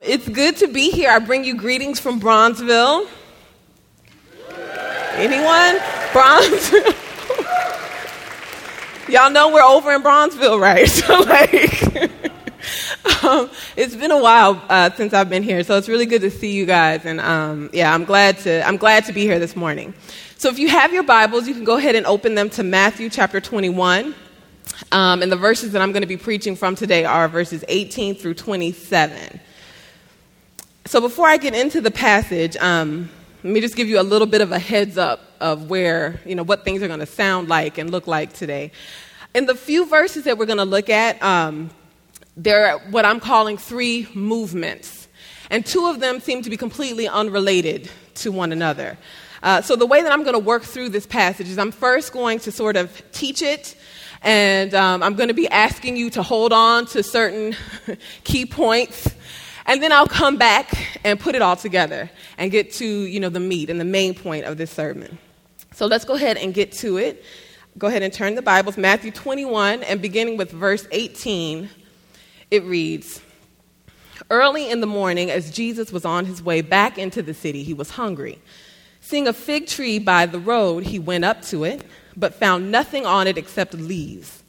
It's good to be here. I bring you greetings from Bronzeville. Anyone? Bronzeville? Y'all know we're over in Bronzeville, right? So, like, um, it's been a while uh, since I've been here, so it's really good to see you guys. And um, yeah, I'm glad to I'm glad to be here this morning. So, if you have your Bibles, you can go ahead and open them to Matthew chapter 21. Um, and the verses that I'm going to be preaching from today are verses 18 through 27. So before I get into the passage, um, let me just give you a little bit of a heads up of where, you know, what things are going to sound like and look like today. In the few verses that we're going to look at, um, there are what I'm calling three movements. And two of them seem to be completely unrelated to one another. Uh, so the way that I'm going to work through this passage is I'm first going to sort of teach it, and um, I'm going to be asking you to hold on to certain key points and then I'll come back and put it all together and get to, you know, the meat and the main point of this sermon. So let's go ahead and get to it. Go ahead and turn the Bibles, Matthew 21, and beginning with verse 18, it reads Early in the morning, as Jesus was on his way back into the city, he was hungry. Seeing a fig tree by the road, he went up to it, but found nothing on it except leaves.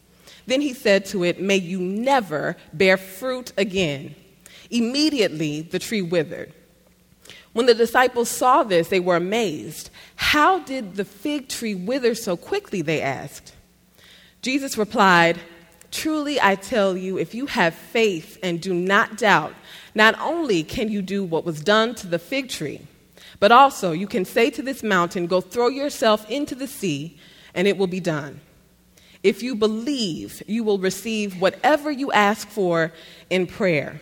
Then he said to it, May you never bear fruit again. Immediately the tree withered. When the disciples saw this, they were amazed. How did the fig tree wither so quickly? They asked. Jesus replied, Truly I tell you, if you have faith and do not doubt, not only can you do what was done to the fig tree, but also you can say to this mountain, Go throw yourself into the sea, and it will be done. If you believe, you will receive whatever you ask for in prayer.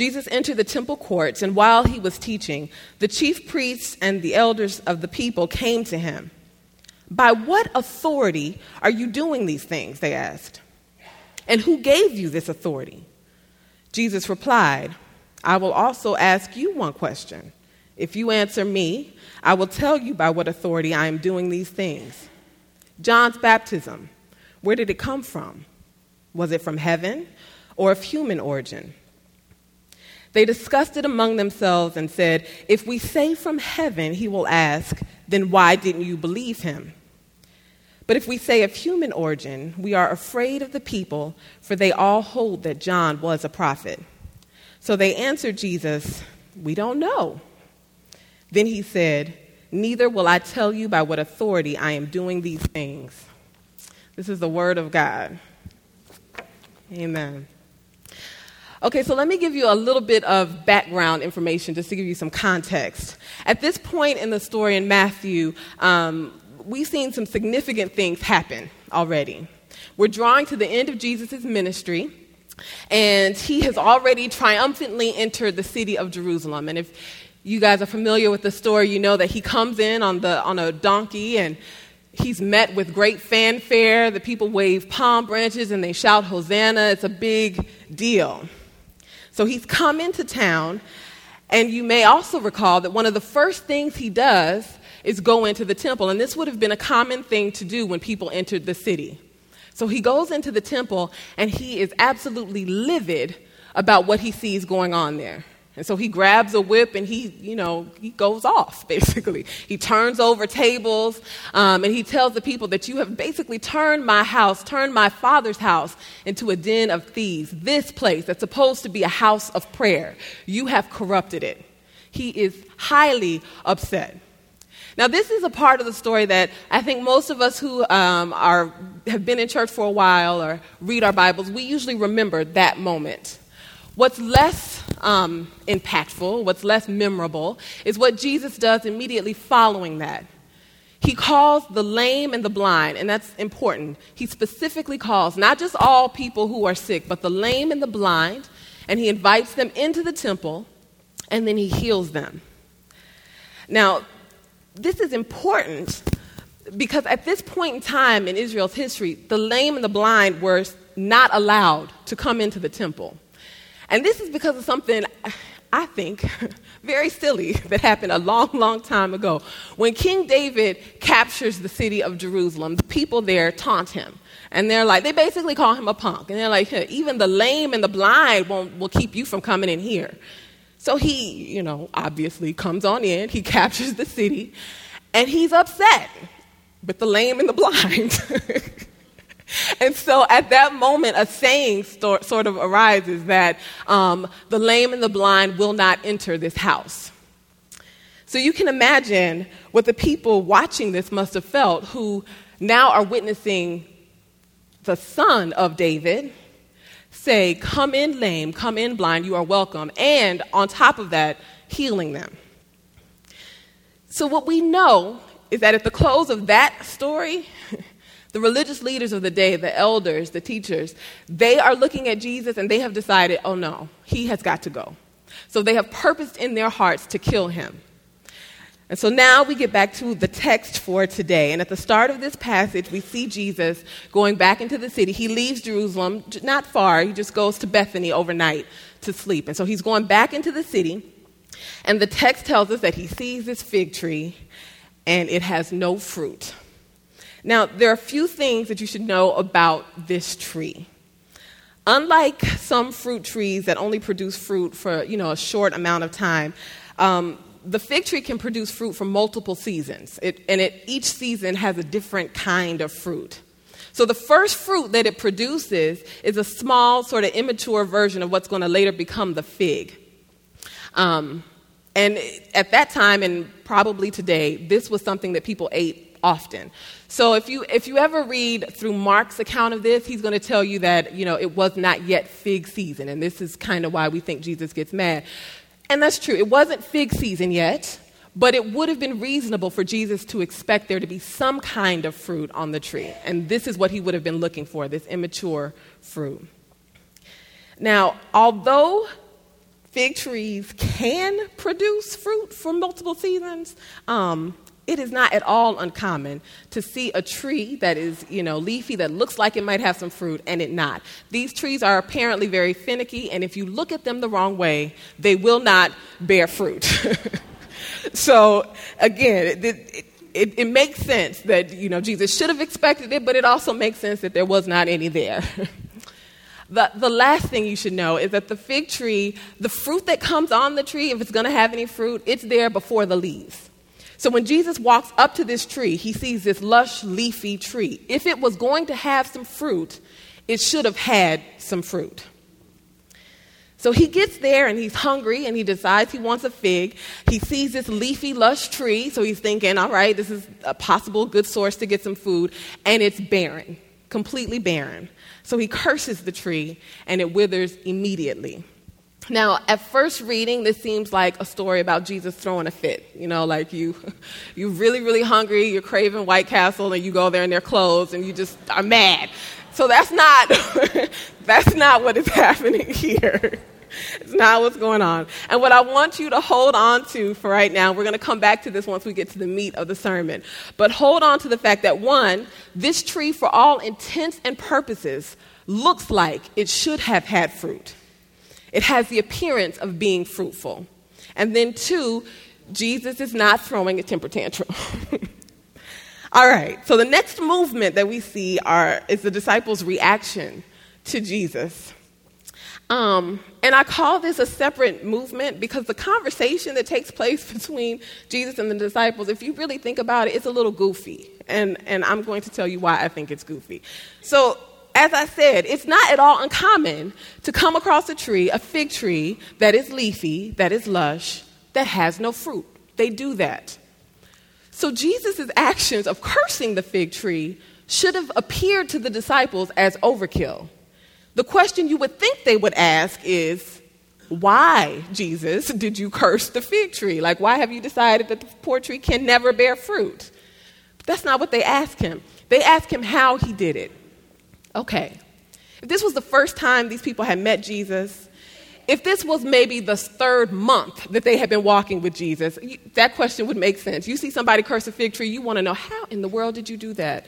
Jesus entered the temple courts, and while he was teaching, the chief priests and the elders of the people came to him. By what authority are you doing these things? They asked. And who gave you this authority? Jesus replied, I will also ask you one question. If you answer me, I will tell you by what authority I am doing these things. John's baptism, where did it come from? Was it from heaven or of human origin? They discussed it among themselves and said, If we say from heaven, he will ask, then why didn't you believe him? But if we say of human origin, we are afraid of the people, for they all hold that John was a prophet. So they answered Jesus, We don't know. Then he said, Neither will I tell you by what authority I am doing these things. This is the word of God. Amen. Okay, so let me give you a little bit of background information just to give you some context. At this point in the story in Matthew, um, we've seen some significant things happen already. We're drawing to the end of Jesus' ministry, and he has already triumphantly entered the city of Jerusalem. And if you guys are familiar with the story, you know that he comes in on, the, on a donkey and he's met with great fanfare. The people wave palm branches and they shout, Hosanna. It's a big deal. So he's come into town, and you may also recall that one of the first things he does is go into the temple. And this would have been a common thing to do when people entered the city. So he goes into the temple, and he is absolutely livid about what he sees going on there. And so he grabs a whip and he, you know, he goes off, basically. He turns over tables um, and he tells the people that you have basically turned my house, turned my father's house into a den of thieves. This place that's supposed to be a house of prayer, you have corrupted it. He is highly upset. Now, this is a part of the story that I think most of us who um, are, have been in church for a while or read our Bibles, we usually remember that moment. What's less um, impactful, what's less memorable, is what Jesus does immediately following that. He calls the lame and the blind, and that's important. He specifically calls not just all people who are sick, but the lame and the blind, and he invites them into the temple, and then he heals them. Now, this is important because at this point in time in Israel's history, the lame and the blind were not allowed to come into the temple. And this is because of something I think, very silly that happened a long, long time ago. When King David captures the city of Jerusalem, the people there taunt him. And they're like, they basically call him a punk. And they're like, hey, even the lame and the blind won't, will keep you from coming in here. So he, you know, obviously comes on in, he captures the city, and he's upset with the lame and the blind. And so at that moment, a saying sto- sort of arises that um, the lame and the blind will not enter this house. So you can imagine what the people watching this must have felt who now are witnessing the son of David say, Come in lame, come in blind, you are welcome. And on top of that, healing them. So, what we know is that at the close of that story, the religious leaders of the day, the elders, the teachers, they are looking at Jesus and they have decided, oh no, he has got to go. So they have purposed in their hearts to kill him. And so now we get back to the text for today. And at the start of this passage, we see Jesus going back into the city. He leaves Jerusalem, not far, he just goes to Bethany overnight to sleep. And so he's going back into the city. And the text tells us that he sees this fig tree and it has no fruit. Now, there are a few things that you should know about this tree. Unlike some fruit trees that only produce fruit for you know, a short amount of time, um, the fig tree can produce fruit for multiple seasons, it, and it, each season has a different kind of fruit. So, the first fruit that it produces is a small, sort of immature version of what's going to later become the fig. Um, and at that time, and probably today, this was something that people ate often. So if you, if you ever read through Mark's account of this, he's going to tell you that, you know, it was not yet fig season. And this is kind of why we think Jesus gets mad. And that's true. It wasn't fig season yet, but it would have been reasonable for Jesus to expect there to be some kind of fruit on the tree. And this is what he would have been looking for this immature fruit. Now, although fig trees can produce fruit for multiple seasons, um, it is not at all uncommon to see a tree that is, you know, leafy that looks like it might have some fruit and it not. These trees are apparently very finicky, and if you look at them the wrong way, they will not bear fruit. so again, it, it, it, makes sense that you know Jesus should have expected it, but it also makes sense that there was not any there. the, the last thing you should know is that the fig tree, the fruit that comes on the tree, if it's going to have any fruit, it's there before the leaves. So when Jesus walks up to this tree, he sees this lush, leafy tree. If it was going to have some fruit, it should have had some fruit. So he gets there and he's hungry and he decides he wants a fig. He sees this leafy, lush tree, so he's thinking, all right, this is a possible good source to get some food, and it's barren, completely barren. So he curses the tree and it withers immediately. Now, at first reading, this seems like a story about Jesus throwing a fit. You know, like you, you're really, really hungry, you're craving White Castle, and you go there in their clothes, and you just are mad. So that's not, that's not what is happening here. It's not what's going on. And what I want you to hold on to for right now, we're going to come back to this once we get to the meat of the sermon. But hold on to the fact that one, this tree, for all intents and purposes, looks like it should have had fruit. It has the appearance of being fruitful. And then, two, Jesus is not throwing a temper tantrum. All right, so the next movement that we see are, is the disciples' reaction to Jesus. Um, and I call this a separate movement because the conversation that takes place between Jesus and the disciples, if you really think about it, it's a little goofy. And, and I'm going to tell you why I think it's goofy. So as I said, it's not at all uncommon to come across a tree, a fig tree, that is leafy, that is lush, that has no fruit. They do that. So Jesus' actions of cursing the fig tree should have appeared to the disciples as overkill. The question you would think they would ask is, why, Jesus, did you curse the fig tree? Like, why have you decided that the poor tree can never bear fruit? But that's not what they ask him. They ask him how he did it. Okay, if this was the first time these people had met Jesus, if this was maybe the third month that they had been walking with Jesus, that question would make sense. You see somebody curse a fig tree, you want to know, how in the world did you do that?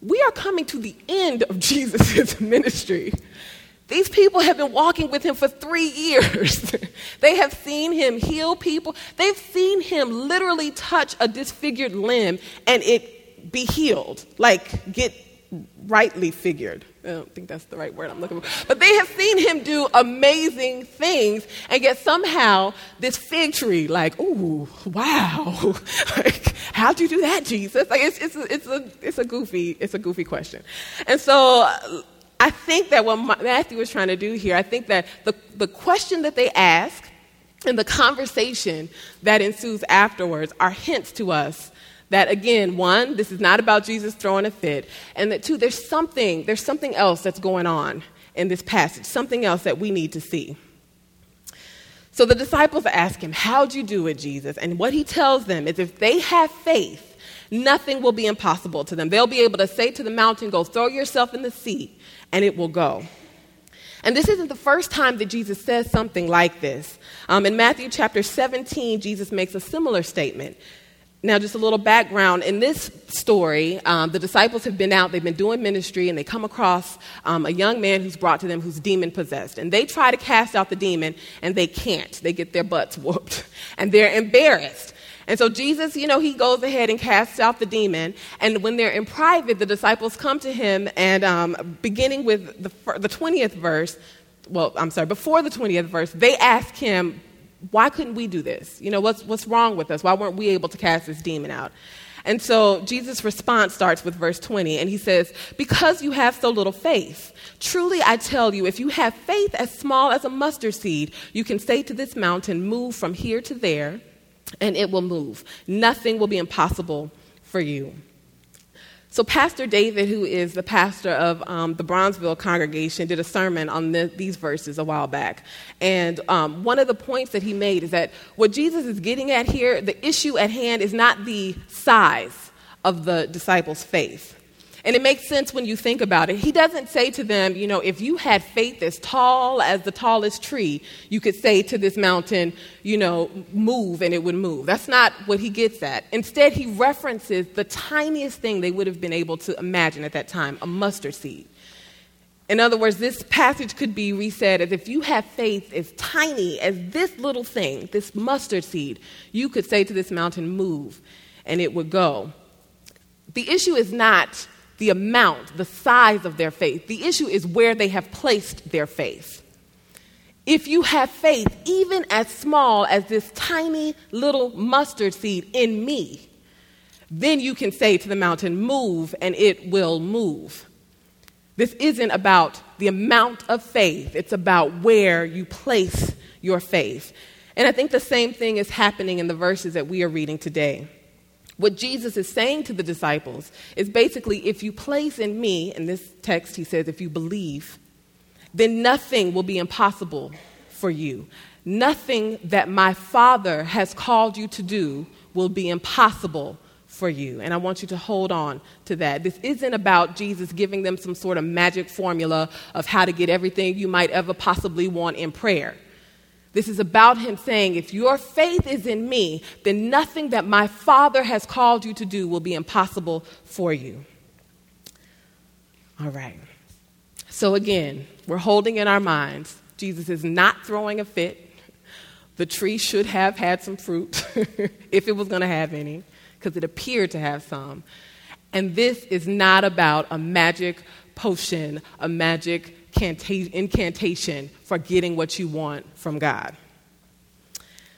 We are coming to the end of Jesus' ministry. These people have been walking with him for three years. they have seen him heal people. They've seen him literally touch a disfigured limb and it be healed, like get rightly figured. I don't think that's the right word I'm looking for. But they have seen him do amazing things, and yet somehow this fig tree, like, ooh, wow, like, how'd you do that, Jesus? Like, it's, it's, a, it's, a, it's a goofy, it's a goofy question. And so I think that what Matthew was trying to do here, I think that the, the question that they ask and the conversation that ensues afterwards are hints to us that again one this is not about jesus throwing a fit and that two there's something there's something else that's going on in this passage something else that we need to see so the disciples ask him how'd you do it jesus and what he tells them is if they have faith nothing will be impossible to them they'll be able to say to the mountain go throw yourself in the sea and it will go and this isn't the first time that Jesus says something like this. Um, in Matthew chapter 17, Jesus makes a similar statement. Now, just a little background. In this story, um, the disciples have been out, they've been doing ministry, and they come across um, a young man who's brought to them who's demon possessed. And they try to cast out the demon, and they can't. They get their butts whooped, and they're embarrassed. And so Jesus, you know, he goes ahead and casts out the demon. And when they're in private, the disciples come to him, and um, beginning with the, the 20th verse, well, I'm sorry, before the 20th verse, they ask him, why couldn't we do this? You know, what's, what's wrong with us? Why weren't we able to cast this demon out? And so Jesus' response starts with verse 20, and he says, Because you have so little faith. Truly I tell you, if you have faith as small as a mustard seed, you can say to this mountain, Move from here to there, and it will move. Nothing will be impossible for you. So, Pastor David, who is the pastor of um, the Bronzeville congregation, did a sermon on the, these verses a while back. And um, one of the points that he made is that what Jesus is getting at here, the issue at hand is not the size of the disciples' faith. And it makes sense when you think about it. He doesn't say to them, you know, if you had faith as tall as the tallest tree, you could say to this mountain, you know, move and it would move. That's not what he gets at. Instead, he references the tiniest thing they would have been able to imagine at that time a mustard seed. In other words, this passage could be reset as if you have faith as tiny as this little thing, this mustard seed, you could say to this mountain, move, and it would go. The issue is not the amount, the size of their faith. The issue is where they have placed their faith. If you have faith, even as small as this tiny little mustard seed in me, then you can say to the mountain, Move, and it will move. This isn't about the amount of faith, it's about where you place your faith. And I think the same thing is happening in the verses that we are reading today. What Jesus is saying to the disciples is basically if you place in me, in this text he says, if you believe, then nothing will be impossible for you. Nothing that my Father has called you to do will be impossible for you. And I want you to hold on to that. This isn't about Jesus giving them some sort of magic formula of how to get everything you might ever possibly want in prayer. This is about him saying, if your faith is in me, then nothing that my Father has called you to do will be impossible for you. All right. So again, we're holding in our minds Jesus is not throwing a fit. The tree should have had some fruit, if it was going to have any, because it appeared to have some. And this is not about a magic potion, a magic incantation for getting what you want from God.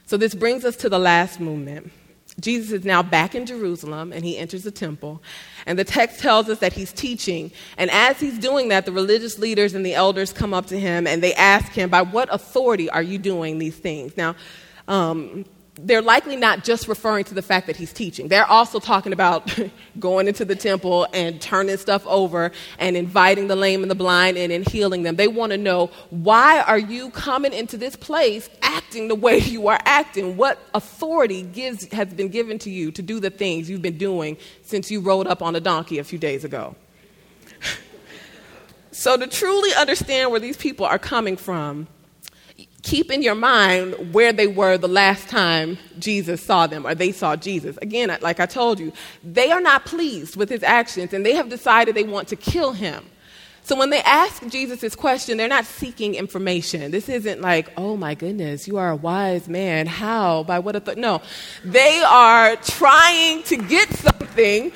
So, this brings us to the last movement. Jesus is now back in Jerusalem and he enters the temple. And the text tells us that he's teaching. And as he's doing that, the religious leaders and the elders come up to him and they ask him, By what authority are you doing these things? Now, um, they're likely not just referring to the fact that he's teaching. They're also talking about going into the temple and turning stuff over and inviting the lame and the blind in and healing them. They want to know why are you coming into this place acting the way you are acting? What authority gives, has been given to you to do the things you've been doing since you rode up on a donkey a few days ago? so, to truly understand where these people are coming from, keep in your mind where they were the last time Jesus saw them or they saw Jesus. Again, like I told you, they are not pleased with his actions and they have decided they want to kill him. So when they ask Jesus this question, they're not seeking information. This isn't like, oh my goodness, you are a wise man. How? By what? No. They are trying to get something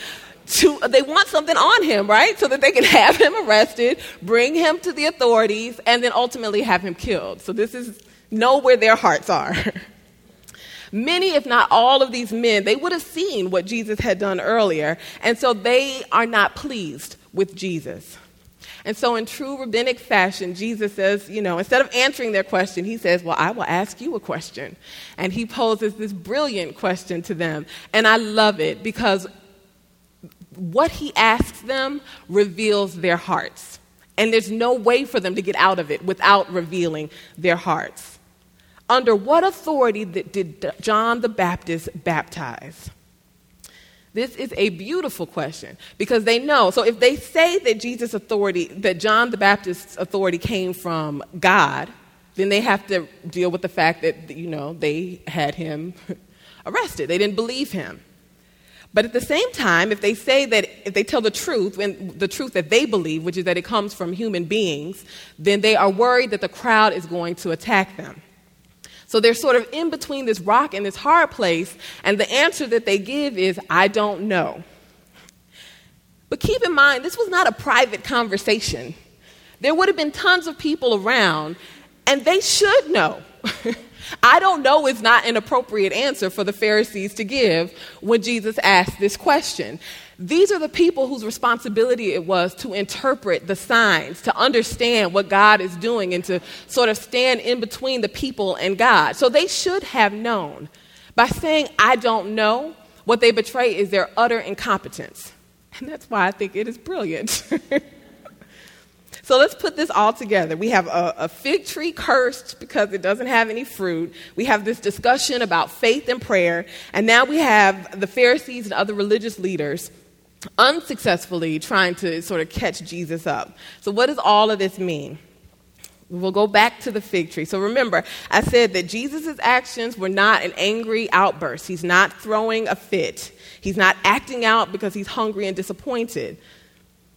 to, they want something on him, right? So that they can have him arrested, bring him to the authorities, and then ultimately have him killed. So this is know where their hearts are. Many, if not all of these men, they would have seen what Jesus had done earlier, and so they are not pleased with Jesus. And so, in true rabbinic fashion, Jesus says, you know, instead of answering their question, he says, Well, I will ask you a question. And he poses this brilliant question to them. And I love it because what he asks them reveals their hearts. And there's no way for them to get out of it without revealing their hearts. Under what authority did John the Baptist baptize? This is a beautiful question because they know. So if they say that Jesus' authority, that John the Baptist's authority came from God, then they have to deal with the fact that, you know, they had him arrested. They didn't believe him. But at the same time, if they say that, if they tell the truth, and the truth that they believe, which is that it comes from human beings, then they are worried that the crowd is going to attack them. So they're sort of in between this rock and this hard place, and the answer that they give is, I don't know. But keep in mind, this was not a private conversation. There would have been tons of people around, and they should know. I don't know is not an appropriate answer for the Pharisees to give when Jesus asked this question. These are the people whose responsibility it was to interpret the signs, to understand what God is doing, and to sort of stand in between the people and God. So they should have known. By saying, I don't know, what they betray is their utter incompetence. And that's why I think it is brilliant. so let's put this all together. We have a, a, fig tree cursed because it doesn't have any fruit. We have this discussion about faith and prayer. And now we have the Pharisees and other religious leaders unsuccessfully trying to sort of catch Jesus up. So, what does all of this mean? We'll go back to the fig tree. So remember, I said that Jesus' actions were not an angry outburst. He's not throwing a fit. He's not acting out because he's hungry and disappointed.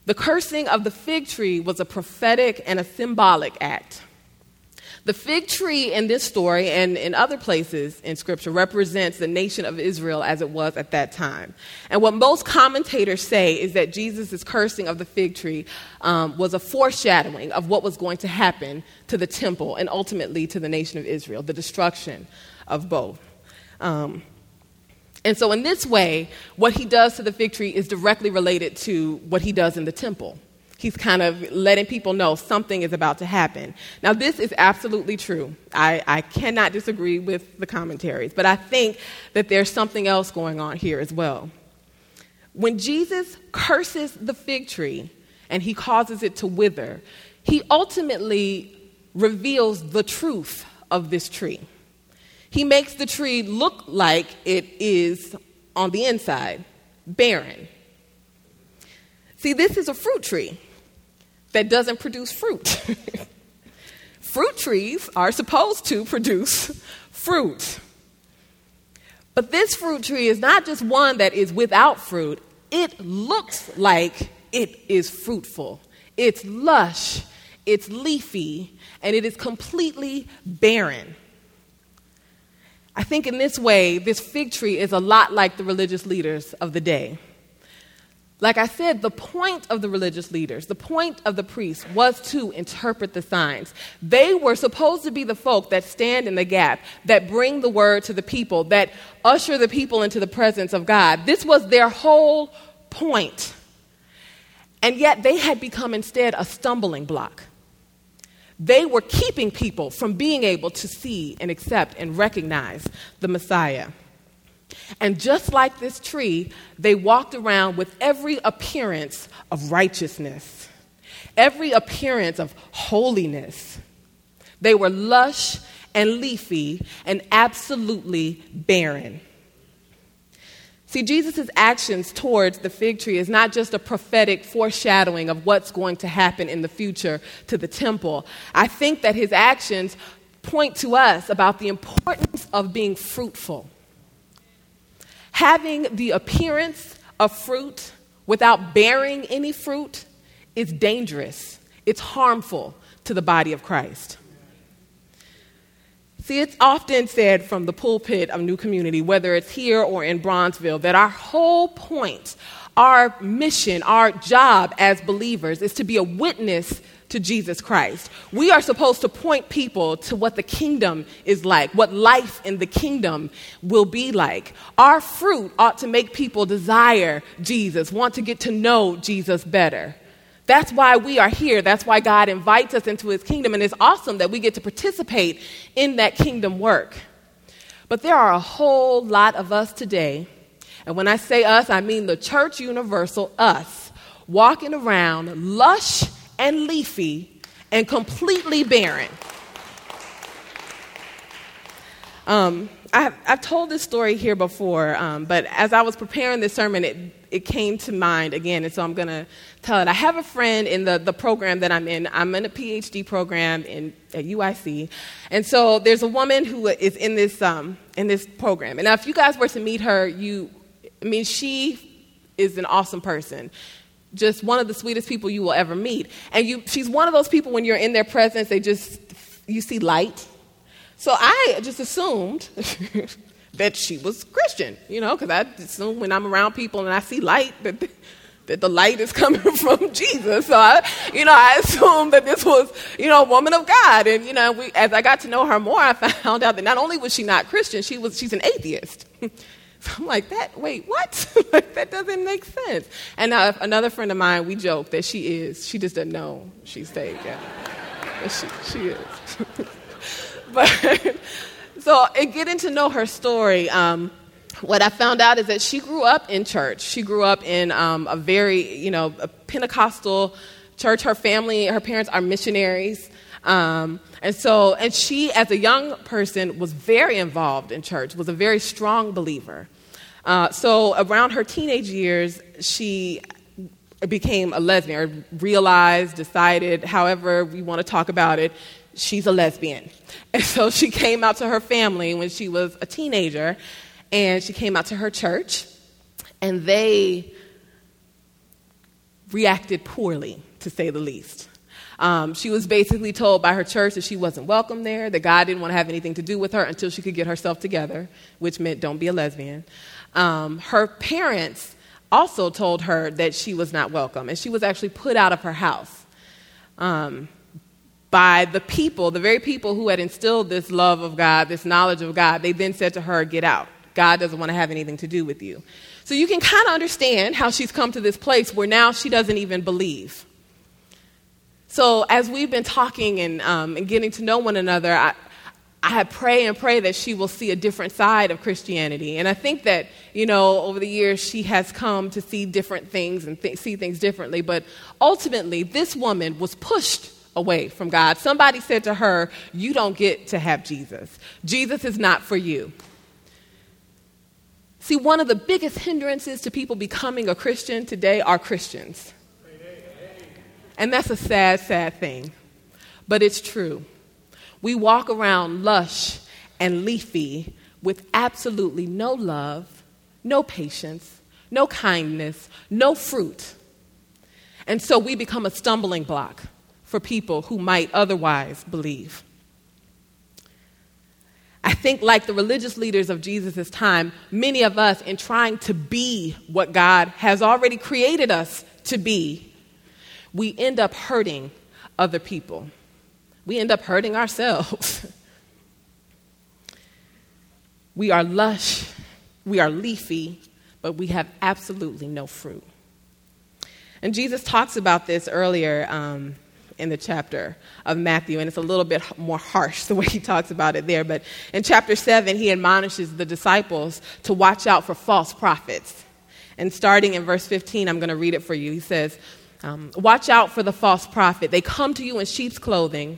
The cursing of the fig tree was a prophetic and a symbolic act. The fig tree in this story and in other places in Scripture represents the nation of Israel as it was at that time. And what most commentators say is that Jesus' cursing of the fig tree um, was a foreshadowing of what was going to happen to the temple and ultimately to the nation of Israel, the destruction of both. Um, and so, in this way, what he does to the fig tree is directly related to what he does in the temple he's kind of letting people know something is about to happen. Now, this is absolutely true. I, I cannot disagree with the commentaries, but I think that there's something else going on here as well. When Jesus curses the fig tree and he causes it to wither, he ultimately reveals the truth of this tree. He makes the tree look like it is on the inside, barren. See, this is a fruit tree that doesn't produce fruit. fruit trees are supposed to produce fruit. But this fruit tree is not just one that is without fruit, it looks like it is fruitful. It's lush, it's leafy, and it is completely barren. I think in this way, this fig tree is a lot like the religious leaders of the day. Like I said, the point of the religious leaders, the point of the priests was to interpret the signs. They were supposed to be the folk that stand in the gap, that bring the word to the people, that usher the people into the presence of God. This was their whole point. And yet they had become instead a stumbling block. They were keeping people from being able to see and accept and recognize the Messiah. And just like this tree, they walked around with every appearance of righteousness, every appearance of holiness. They were lush and leafy and absolutely barren. See, Jesus' actions towards the fig tree is not just a prophetic foreshadowing of what's going to happen in the future to the temple. I think that his actions point to us about the importance of being fruitful Having the appearance of fruit without bearing any fruit is dangerous it's harmful to the body of Christ. See, it's often said from the pulpit of New Community, whether it's here or in Bronzeville, that our whole point, our mission, our job as believers is to be a witness to Jesus Christ. We are supposed to point people to what the kingdom is like, what life in the kingdom will be like. Our fruit ought to make people desire Jesus, want to get to know Jesus better. That's why we are here. That's why God invites us into his kingdom. And it's awesome that we get to participate in that kingdom work. But there are a whole lot of us today. And when I say us, I mean the church universal, us, walking around lush and leafy and completely barren. Um, I've, I've, told this story here before, um, but as I was preparing this sermon, it, it came to mind again, and so I'm going to tell it. I have a friend in the, the program that I'm in. I'm in a PhD program in, at UIC, and so there's a woman who is in this, um, in this program. And now, if you guys were to meet her, you, I mean, she is an awesome person just one of the sweetest people you will ever meet. And you, she's one of those people when you're in their presence, they just, you see light. So I just assumed that she was Christian, you know, because I assume when I'm around people and I see light that, that the light is coming from Jesus. So I, you know, I assumed that this was, you know, a woman of God. And, you know, we, as I got to know her more, I found out that not only was she not Christian, she was, she's an atheist. So I'm like, that, wait, what? like, that doesn't make sense. And uh, another friend of mine, we joke that she is. She just doesn't know she's saved. But she, she is. But so, in getting to know her story, um, what I found out is that she grew up in church. She grew up in um, a very, you know, a Pentecostal church. Her family, her parents are missionaries. Um, and so, and she, as a young person, was very involved in church, was a very strong believer. Uh, so, around her teenage years, she became a lesbian, or realized, decided, however we want to talk about it, she's a lesbian. And so she came out to her family when she was a teenager, and she came out to her church, and they reacted poorly, to say the least. Um, she was basically told by her church that she wasn't welcome there, that God didn't want to have anything to do with her until she could get herself together, which meant don't be a lesbian. Um, her parents also told her that she was not welcome, and she was actually put out of her house um, by the people, the very people who had instilled this love of God, this knowledge of God. They then said to her, Get out. God doesn't want to have anything to do with you. So you can kind of understand how she's come to this place where now she doesn't even believe. So as we've been talking and, um, and getting to know one another, I, I pray and pray that she will see a different side of Christianity. And I think that, you know, over the years she has come to see different things and th- see things differently. But ultimately, this woman was pushed away from God. Somebody said to her, You don't get to have Jesus. Jesus is not for you. See, one of the biggest hindrances to people becoming a Christian today are Christians. And that's a sad, sad thing. But it's true. We walk around lush and leafy with absolutely no love, no patience, no kindness, no fruit. And so we become a stumbling block for people who might otherwise believe. I think, like the religious leaders of Jesus' time, many of us, in trying to be what God has already created us to be, we end up hurting other people. We end up hurting ourselves. we are lush, we are leafy, but we have absolutely no fruit. And Jesus talks about this earlier um, in the chapter of Matthew, and it's a little bit more harsh the way he talks about it there. But in chapter 7, he admonishes the disciples to watch out for false prophets. And starting in verse 15, I'm going to read it for you. He says, um, watch out for the false prophet. They come to you in sheep's clothing,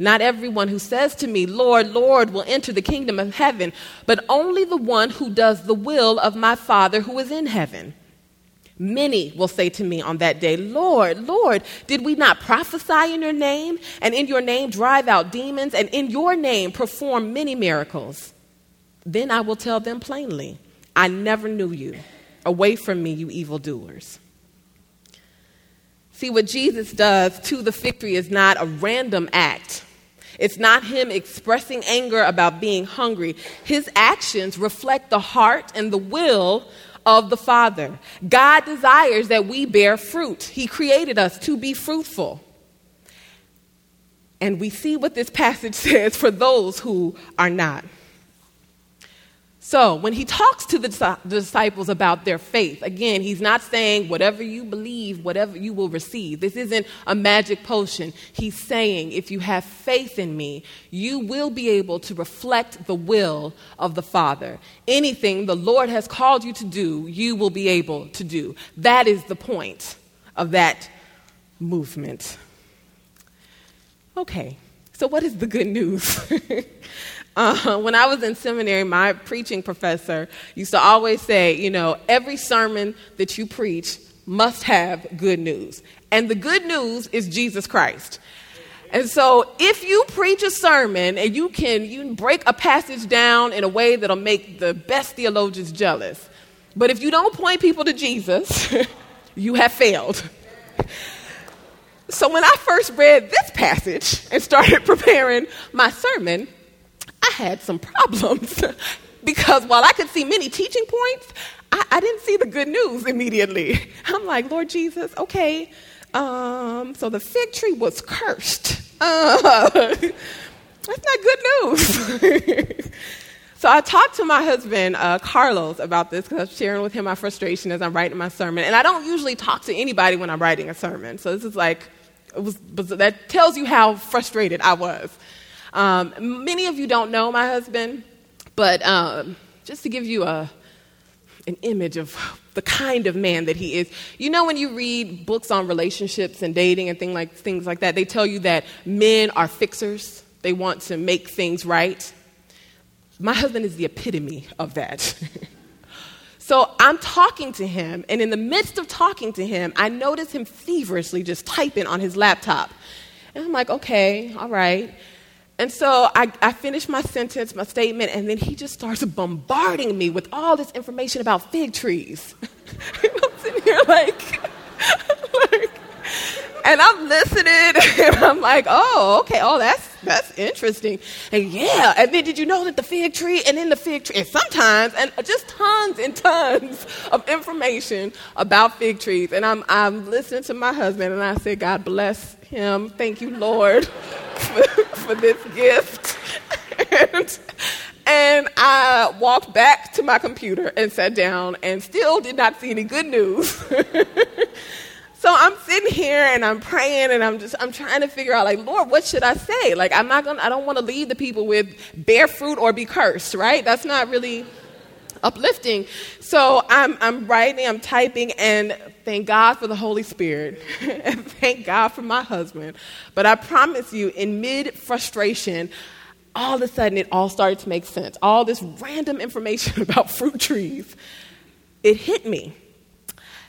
Not everyone who says to me, Lord, Lord, will enter the kingdom of heaven, but only the one who does the will of my Father who is in heaven. Many will say to me on that day, Lord, Lord, did we not prophesy in your name, and in your name drive out demons, and in your name perform many miracles? Then I will tell them plainly, I never knew you. Away from me, you evildoers. See, what Jesus does to the tree is not a random act. It's not him expressing anger about being hungry. His actions reflect the heart and the will of the Father. God desires that we bear fruit. He created us to be fruitful. And we see what this passage says for those who are not. So, when he talks to the disciples about their faith, again, he's not saying whatever you believe, whatever you will receive. This isn't a magic potion. He's saying if you have faith in me, you will be able to reflect the will of the Father. Anything the Lord has called you to do, you will be able to do. That is the point of that movement. Okay, so what is the good news? Uh, when I was in seminary, my preaching professor used to always say, you know, every sermon that you preach must have good news. And the good news is Jesus Christ. And so if you preach a sermon and you can, you can break a passage down in a way that'll make the best theologians jealous, but if you don't point people to Jesus, you have failed. So when I first read this passage and started preparing my sermon, I had some problems because while I could see many teaching points, I, I, didn't see the good news immediately. I'm like, Lord Jesus, okay, um, so the fig tree was cursed. Uh, that's not good news. so I talked to my husband, uh, Carlos, about this because I was sharing with him my frustration as I'm writing my sermon. And I don't usually talk to anybody when I'm writing a sermon. So this is like, it was, that tells you how frustrated I was. Um, many of you don't know my husband, but um, just to give you a, an image of the kind of man that he is. You know, when you read books on relationships and dating and thing like, things like that, they tell you that men are fixers, they want to make things right. My husband is the epitome of that. so I'm talking to him, and in the midst of talking to him, I notice him feverishly just typing on his laptop. And I'm like, okay, all right. And so I, I finish my sentence, my statement, and then he just starts bombarding me with all this information about fig trees. I'm sitting here like, like, and I'm listening, and I'm like, oh, okay, oh, that's that's interesting. And yeah, and then did you know that the fig tree, and then the fig tree, and sometimes, and just tons and tons of information about fig trees. And I'm I'm listening to my husband, and I said, God bless him. Thank you, Lord for, for this gift. and, and I walked back to my computer and sat down and still did not see any good news. so I'm sitting here and I'm praying and I'm just I'm trying to figure out like Lord, what should I say? Like I'm not gonna I don't want to leave the people with bear fruit or be cursed, right? That's not really uplifting. So I'm, I'm writing, I'm typing, and thank God for the Holy Spirit, and thank God for my husband. But I promise you, in mid frustration, all of a sudden it all started to make sense. All this random information about fruit trees, it hit me.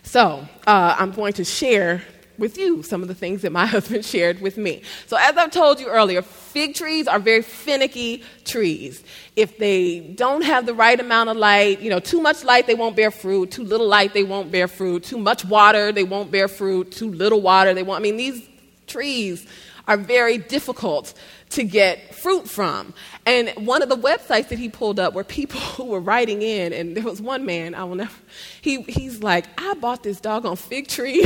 So uh, I'm going to share with you some of the things that my husband shared with me. So, as I've told you earlier, fig trees are very finicky trees. If they don't have the right amount of light, you know, too much light, they won't bear fruit. Too little light, they won't bear fruit. Too much water, they won't bear fruit. Too little water, they won't. I mean, these trees are very difficult to get fruit from. And one of the websites that he pulled up were people who were writing in, and there was one man, I will never, he, he's like, I bought this doggone fig tree.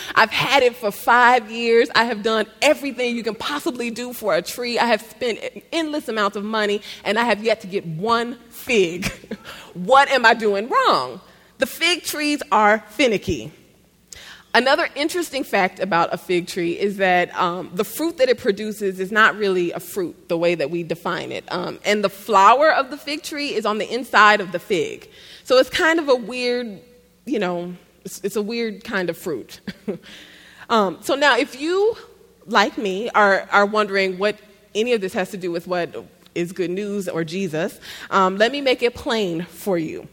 I've had it for five years. I have done everything you can possibly do for a tree. I have spent endless amounts of money, and I have yet to get one fig. what am I doing wrong? The fig trees are finicky. Another interesting fact about a fig tree is that um, the fruit that it produces is not really a fruit the way that we define it. Um, and the flower of the fig tree is on the inside of the fig. So it's kind of a weird, you know, it's, it's a weird kind of fruit. um, so now, if you, like me, are, are wondering what any of this has to do with what is good news or Jesus, um, let me make it plain for you.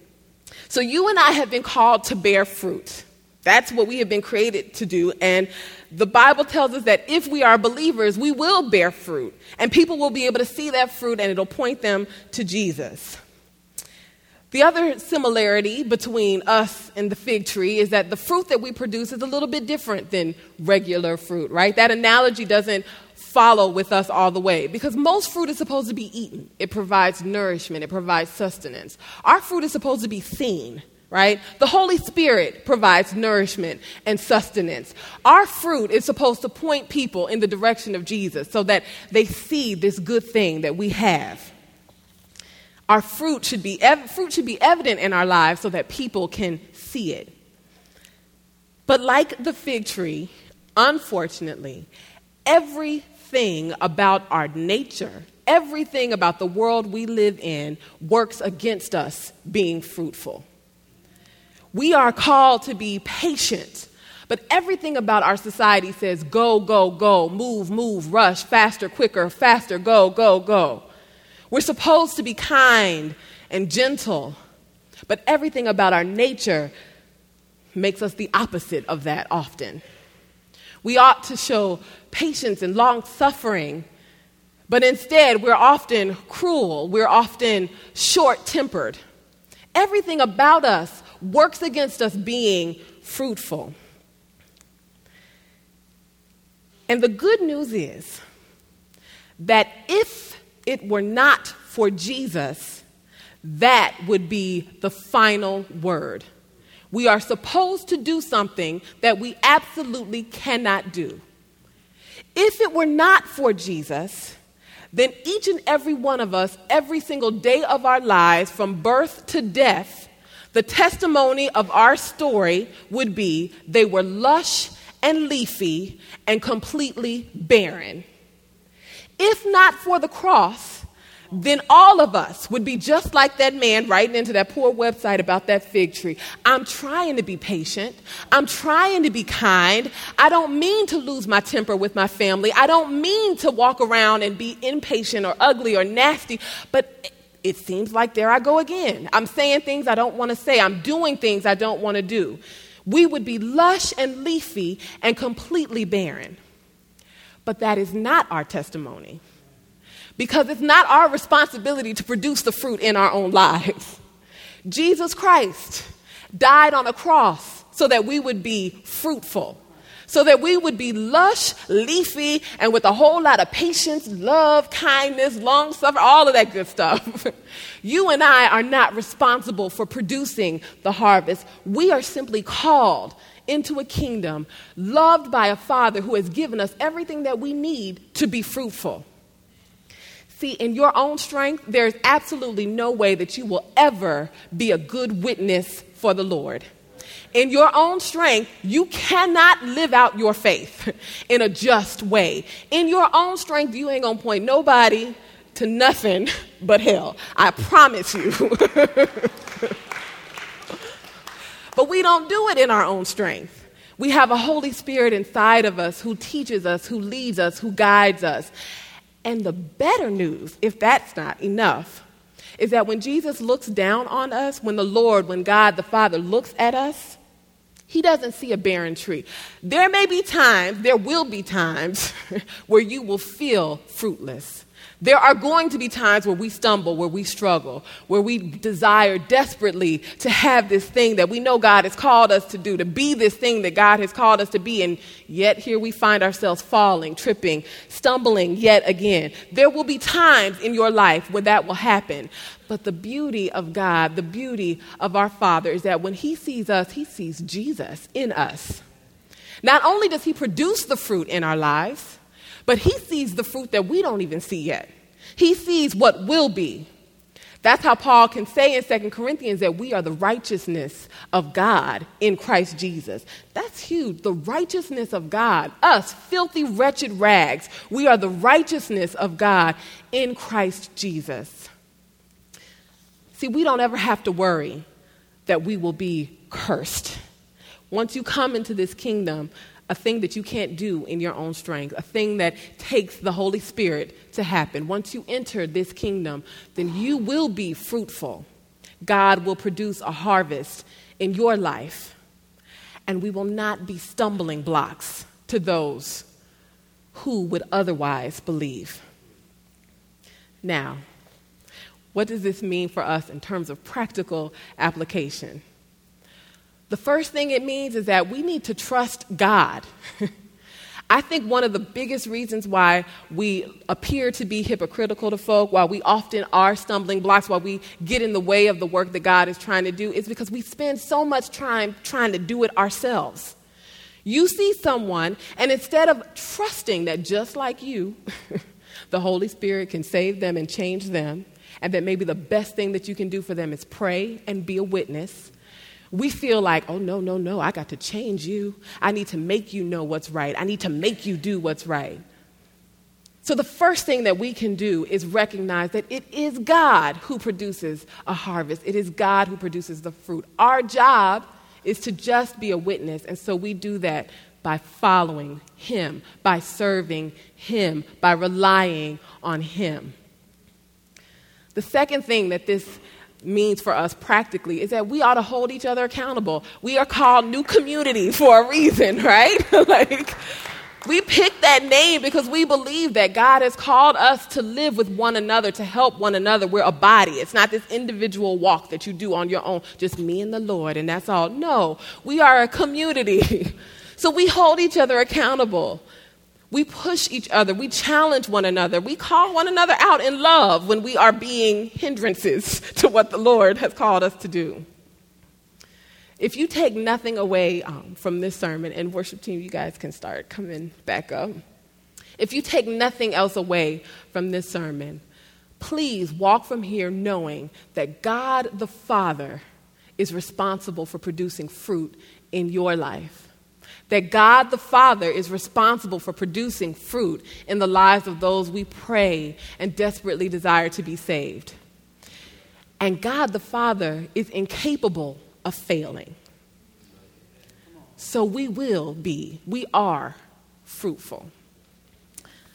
So, you and I have been called to bear fruit. That's what we have been created to do. And the Bible tells us that if we are believers, we will bear fruit. And people will be able to see that fruit and it'll point them to Jesus. The other similarity between us and the fig tree is that the fruit that we produce is a little bit different than regular fruit, right? That analogy doesn't follow with us all the way because most fruit is supposed to be eaten. It provides nourishment, it provides sustenance. Our fruit is supposed to be seen right? The Holy Spirit provides nourishment and sustenance. Our fruit is supposed to point people in the direction of Jesus so that they see this good thing that we have. Our fruit should be, ev- fruit should be evident in our lives so that people can see it. But like the fig tree, unfortunately, everything about our nature, everything about the world we live in works against us being fruitful. We are called to be patient. But everything about our society says go, go, go, move, move, rush, faster, quicker, faster, go, go, go. We're supposed to be kind and gentle, but everything about our nature makes us the opposite of that often. We ought to show patience and long suffering, but instead we're often cruel, we're often short tempered. Everything about us works against us being fruitful. And the good news is that if it were not for Jesus, that would be the final word. We are supposed to do something that we absolutely cannot do. If it were not for Jesus, then each and every one of us, every single day of our lives, from birth to death, the testimony of our story would be they were lush and leafy and completely barren. If not for the cross, then all of us would be just like that man writing into that poor website about that fig tree. I'm trying to be patient. I'm trying to be kind. I don't mean to lose my temper with my family. I don't mean to walk around and be impatient or ugly or nasty, but it seems like there I go again. I'm saying things I don't want to say. I'm doing things I don't want to do. We would be lush and leafy and completely barren. But that is not our testimony. Because it's not our responsibility to produce the fruit in our own lives. Jesus Christ died on a cross so that we would be fruitful so that we would be lush, leafy, and with a whole lot of patience, love, kindness, long suffering, all of that good stuff. you and I are not responsible for producing the harvest. We are simply called into a kingdom loved by a Father who has given us everything that we need to be fruitful. See, in your own strength, there's absolutely no way that you will ever be a good witness for the Lord in your own strength, you cannot live out your faith in a just way. In your own strength, you ain't gonna point nobody to nothing but hell. I promise you. but we don't do it in our own strength. We have a Holy Spirit inside of us who teaches us, who leads us, who guides us. And the better news, if that's not enough, is that when Jesus looks down on us, when the Lord, when God the Father looks at us, he doesn't see a barren tree. There may be times, there will be times where you will feel fruitless. There are going to be times where we stumble, where we struggle, where we desire desperately to have this thing that we know God has called us to do, to be this thing that God has called us to be, and yet here we find ourselves falling, tripping, stumbling yet again. There will be times in your life where that will happen. But the beauty of God, the beauty of our Father, is that when He sees us, He sees Jesus in us. Not only does He produce the fruit in our lives, but He sees the fruit that we don't even see yet. He sees what will be. That's how Paul can say in 2 Corinthians that we are the righteousness of God in Christ Jesus. That's huge. The righteousness of God. Us, filthy, wretched rags. We are the righteousness of God in Christ Jesus. See, we don't ever have to worry that we will be cursed. Once you come into this kingdom, a thing that you can't do in your own strength, a thing that takes the Holy Spirit to happen. Once you enter this kingdom, then you will be fruitful. God will produce a harvest in your life, and we will not be stumbling blocks to those who would otherwise believe. Now, what does this mean for us in terms of practical application? The first thing it means is that we need to trust God. I think one of the biggest reasons why we appear to be hypocritical to folk, why we often are stumbling blocks, why we get in the way of the work that God is trying to do, is because we spend so much time trying to do it ourselves. You see someone, and instead of trusting that just like you, the Holy Spirit can save them and change them, and that maybe the best thing that you can do for them is pray and be a witness, we feel like, oh, no, no, no, I got to change you. I need to make you know what's right. I need to make you do what's right. So, the first thing that we can do is recognize that it is God who produces a harvest, it is God who produces the fruit. Our job is to just be a witness, and so we do that by following Him, by serving Him, by relying on Him. The second thing that this means for us practically is that we ought to hold each other accountable. We are called new community for a reason, right? like, we picked that name because we believe that God has called us to live with one another, to help one another. We're a body. It's not this individual walk that you do on your own, just me and the Lord, and that's all. No, we are a community. so we hold each other accountable. We push each other. We challenge one another. We call one another out in love when we are being hindrances to what the Lord has called us to do. If you take nothing away um, from this sermon, and worship team, you guys can start coming back up. If you take nothing else away from this sermon, please walk from here knowing that God the Father is responsible for producing fruit in your life that God the Father is responsible for producing fruit in the lives of those we pray and desperately desire to be saved. And God the Father is incapable of failing. So we will be, we are fruitful.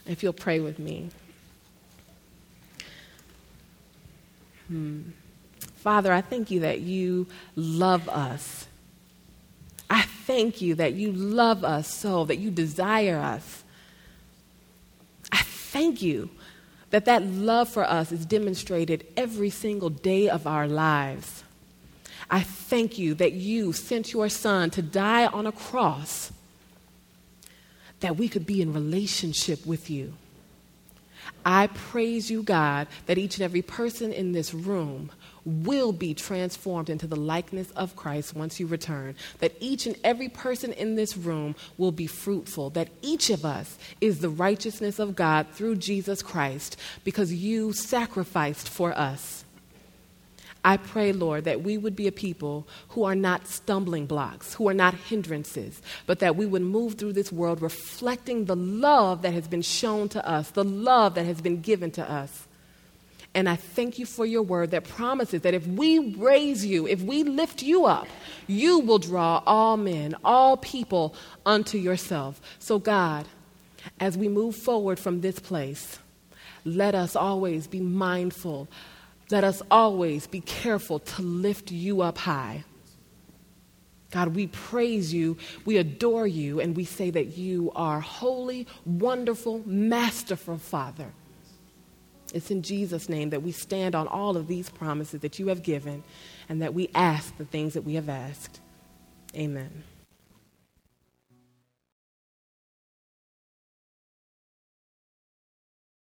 If you'll pray with me. Hmm. Father, I thank you that you love us I thank you that you love us so, that you desire us. I thank you that that love for us is demonstrated every single day of our lives. I thank you that you sent your son to die on a cross that we could be in relationship with you. I praise you, God, that each and every person in this room will be transformed into the likeness of Christ once you return. That each and every person in this room will be fruitful. That each of us is the righteousness of God through Jesus Christ because you sacrificed for us. I pray, Lord, that we would be a people who are not stumbling blocks, who are not hindrances, but that we would move through this world reflecting the love that has been shown to us, the love that has been given to us. And I thank you for your word that promises that if we raise you, if we lift you up, you will draw all men, all people unto yourself. So, God, as we move forward from this place, let us always be mindful. Let us always be careful to lift you up high. God, we praise you, we adore you, and we say that you are holy, wonderful, masterful Father. It's in Jesus' name that we stand on all of these promises that you have given and that we ask the things that we have asked. Amen.